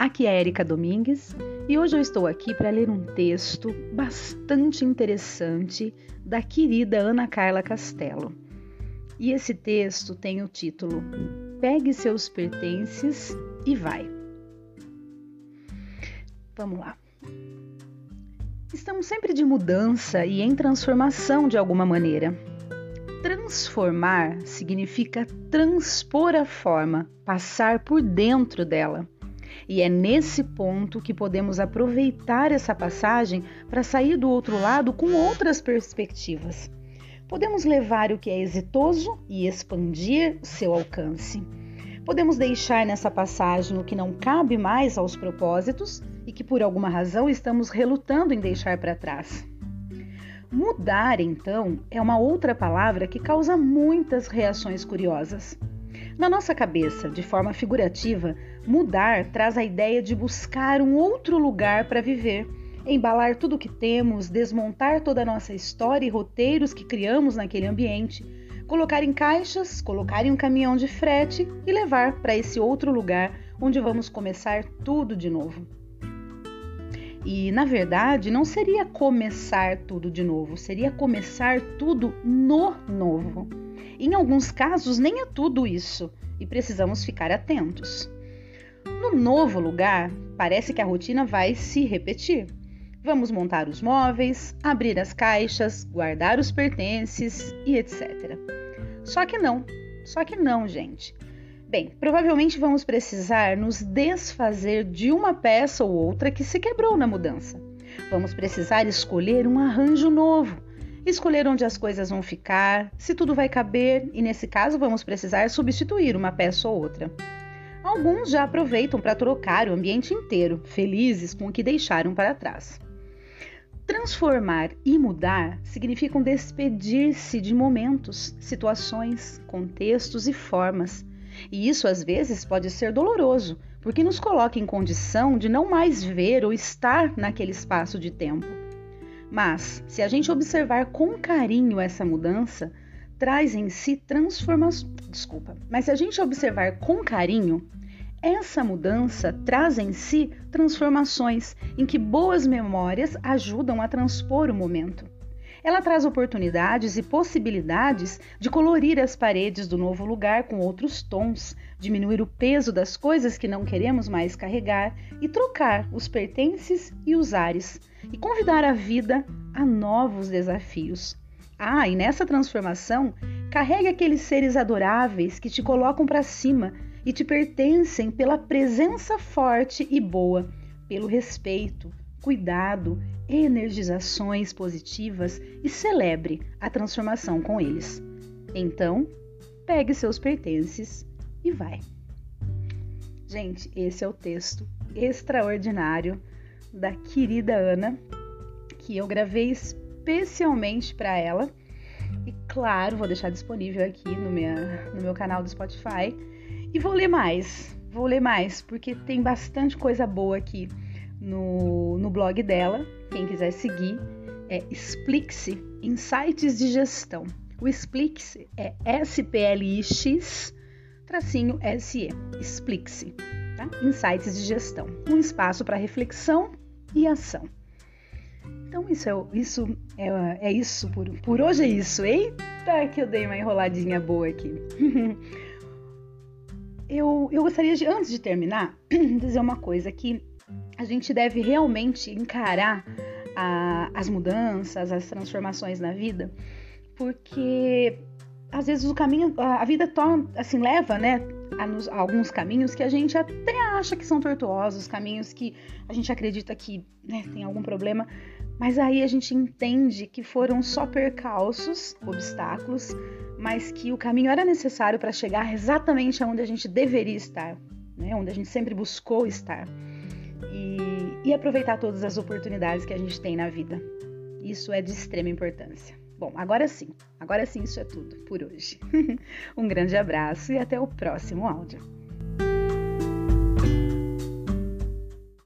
Aqui é Erika Domingues e hoje eu estou aqui para ler um texto bastante interessante da querida Ana Carla Castelo. E esse texto tem o título Pegue seus pertences e vai. Vamos lá. Estamos sempre de mudança e em transformação de alguma maneira. Transformar significa transpor a forma, passar por dentro dela. E é nesse ponto que podemos aproveitar essa passagem para sair do outro lado com outras perspectivas. Podemos levar o que é exitoso e expandir seu alcance. Podemos deixar nessa passagem o que não cabe mais aos propósitos e que por alguma razão estamos relutando em deixar para trás. Mudar, então, é uma outra palavra que causa muitas reações curiosas. Na nossa cabeça, de forma figurativa, mudar traz a ideia de buscar um outro lugar para viver, embalar tudo o que temos, desmontar toda a nossa história e roteiros que criamos naquele ambiente, colocar em caixas, colocar em um caminhão de frete e levar para esse outro lugar onde vamos começar tudo de novo. E na verdade, não seria começar tudo de novo, seria começar tudo no novo. Em alguns casos, nem é tudo isso e precisamos ficar atentos. No novo lugar, parece que a rotina vai se repetir. Vamos montar os móveis, abrir as caixas, guardar os pertences e etc. Só que não, só que não, gente. Bem, provavelmente vamos precisar nos desfazer de uma peça ou outra que se quebrou na mudança. Vamos precisar escolher um arranjo novo, escolher onde as coisas vão ficar, se tudo vai caber, e nesse caso vamos precisar substituir uma peça ou outra. Alguns já aproveitam para trocar o ambiente inteiro, felizes com o que deixaram para trás. Transformar e mudar significam despedir-se de momentos, situações, contextos e formas e isso às vezes pode ser doloroso, porque nos coloca em condição de não mais ver ou estar naquele espaço de tempo. Mas, se a gente observar com carinho essa mudança, traz em si transformações. Desculpa. Mas se a gente observar com carinho, essa mudança traz em si transformações em que boas memórias ajudam a transpor o momento. Ela traz oportunidades e possibilidades de colorir as paredes do novo lugar com outros tons, diminuir o peso das coisas que não queremos mais carregar e trocar os pertences e os ares, e convidar a vida a novos desafios. Ah, e nessa transformação, carregue aqueles seres adoráveis que te colocam para cima e te pertencem pela presença forte e boa, pelo respeito, cuidado, energizações positivas e celebre a transformação com eles. Então, pegue seus pertences e vai. Gente, esse é o texto extraordinário da querida Ana, que eu gravei especialmente para ela. E claro, vou deixar disponível aqui no, minha, no meu canal do Spotify. E vou ler mais, vou ler mais, porque tem bastante coisa boa aqui no, no blog dela. Quem quiser seguir é Explique-se Insights de Gestão. O Explique-se é S-P-L-I-X tracinho S-E. Explique-se. Tá? Insights de Gestão. Um espaço para reflexão e ação. Então, isso é, isso é, é isso por, por hoje é isso. Eita, que eu dei uma enroladinha boa aqui. eu, eu gostaria de, antes de terminar, dizer uma coisa que a gente deve realmente encarar a, as mudanças, as transformações na vida, porque às vezes o caminho, a vida torna, assim, leva, né, a, nos, a alguns caminhos que a gente até acha que são tortuosos, caminhos que a gente acredita que né, tem algum problema, mas aí a gente entende que foram só percalços, obstáculos, mas que o caminho era necessário para chegar exatamente aonde a gente deveria estar, né, onde a gente sempre buscou estar e, e aproveitar todas as oportunidades que a gente tem na vida. Isso é de extrema importância. Bom, agora sim, agora sim, isso é tudo por hoje. um grande abraço e até o próximo áudio.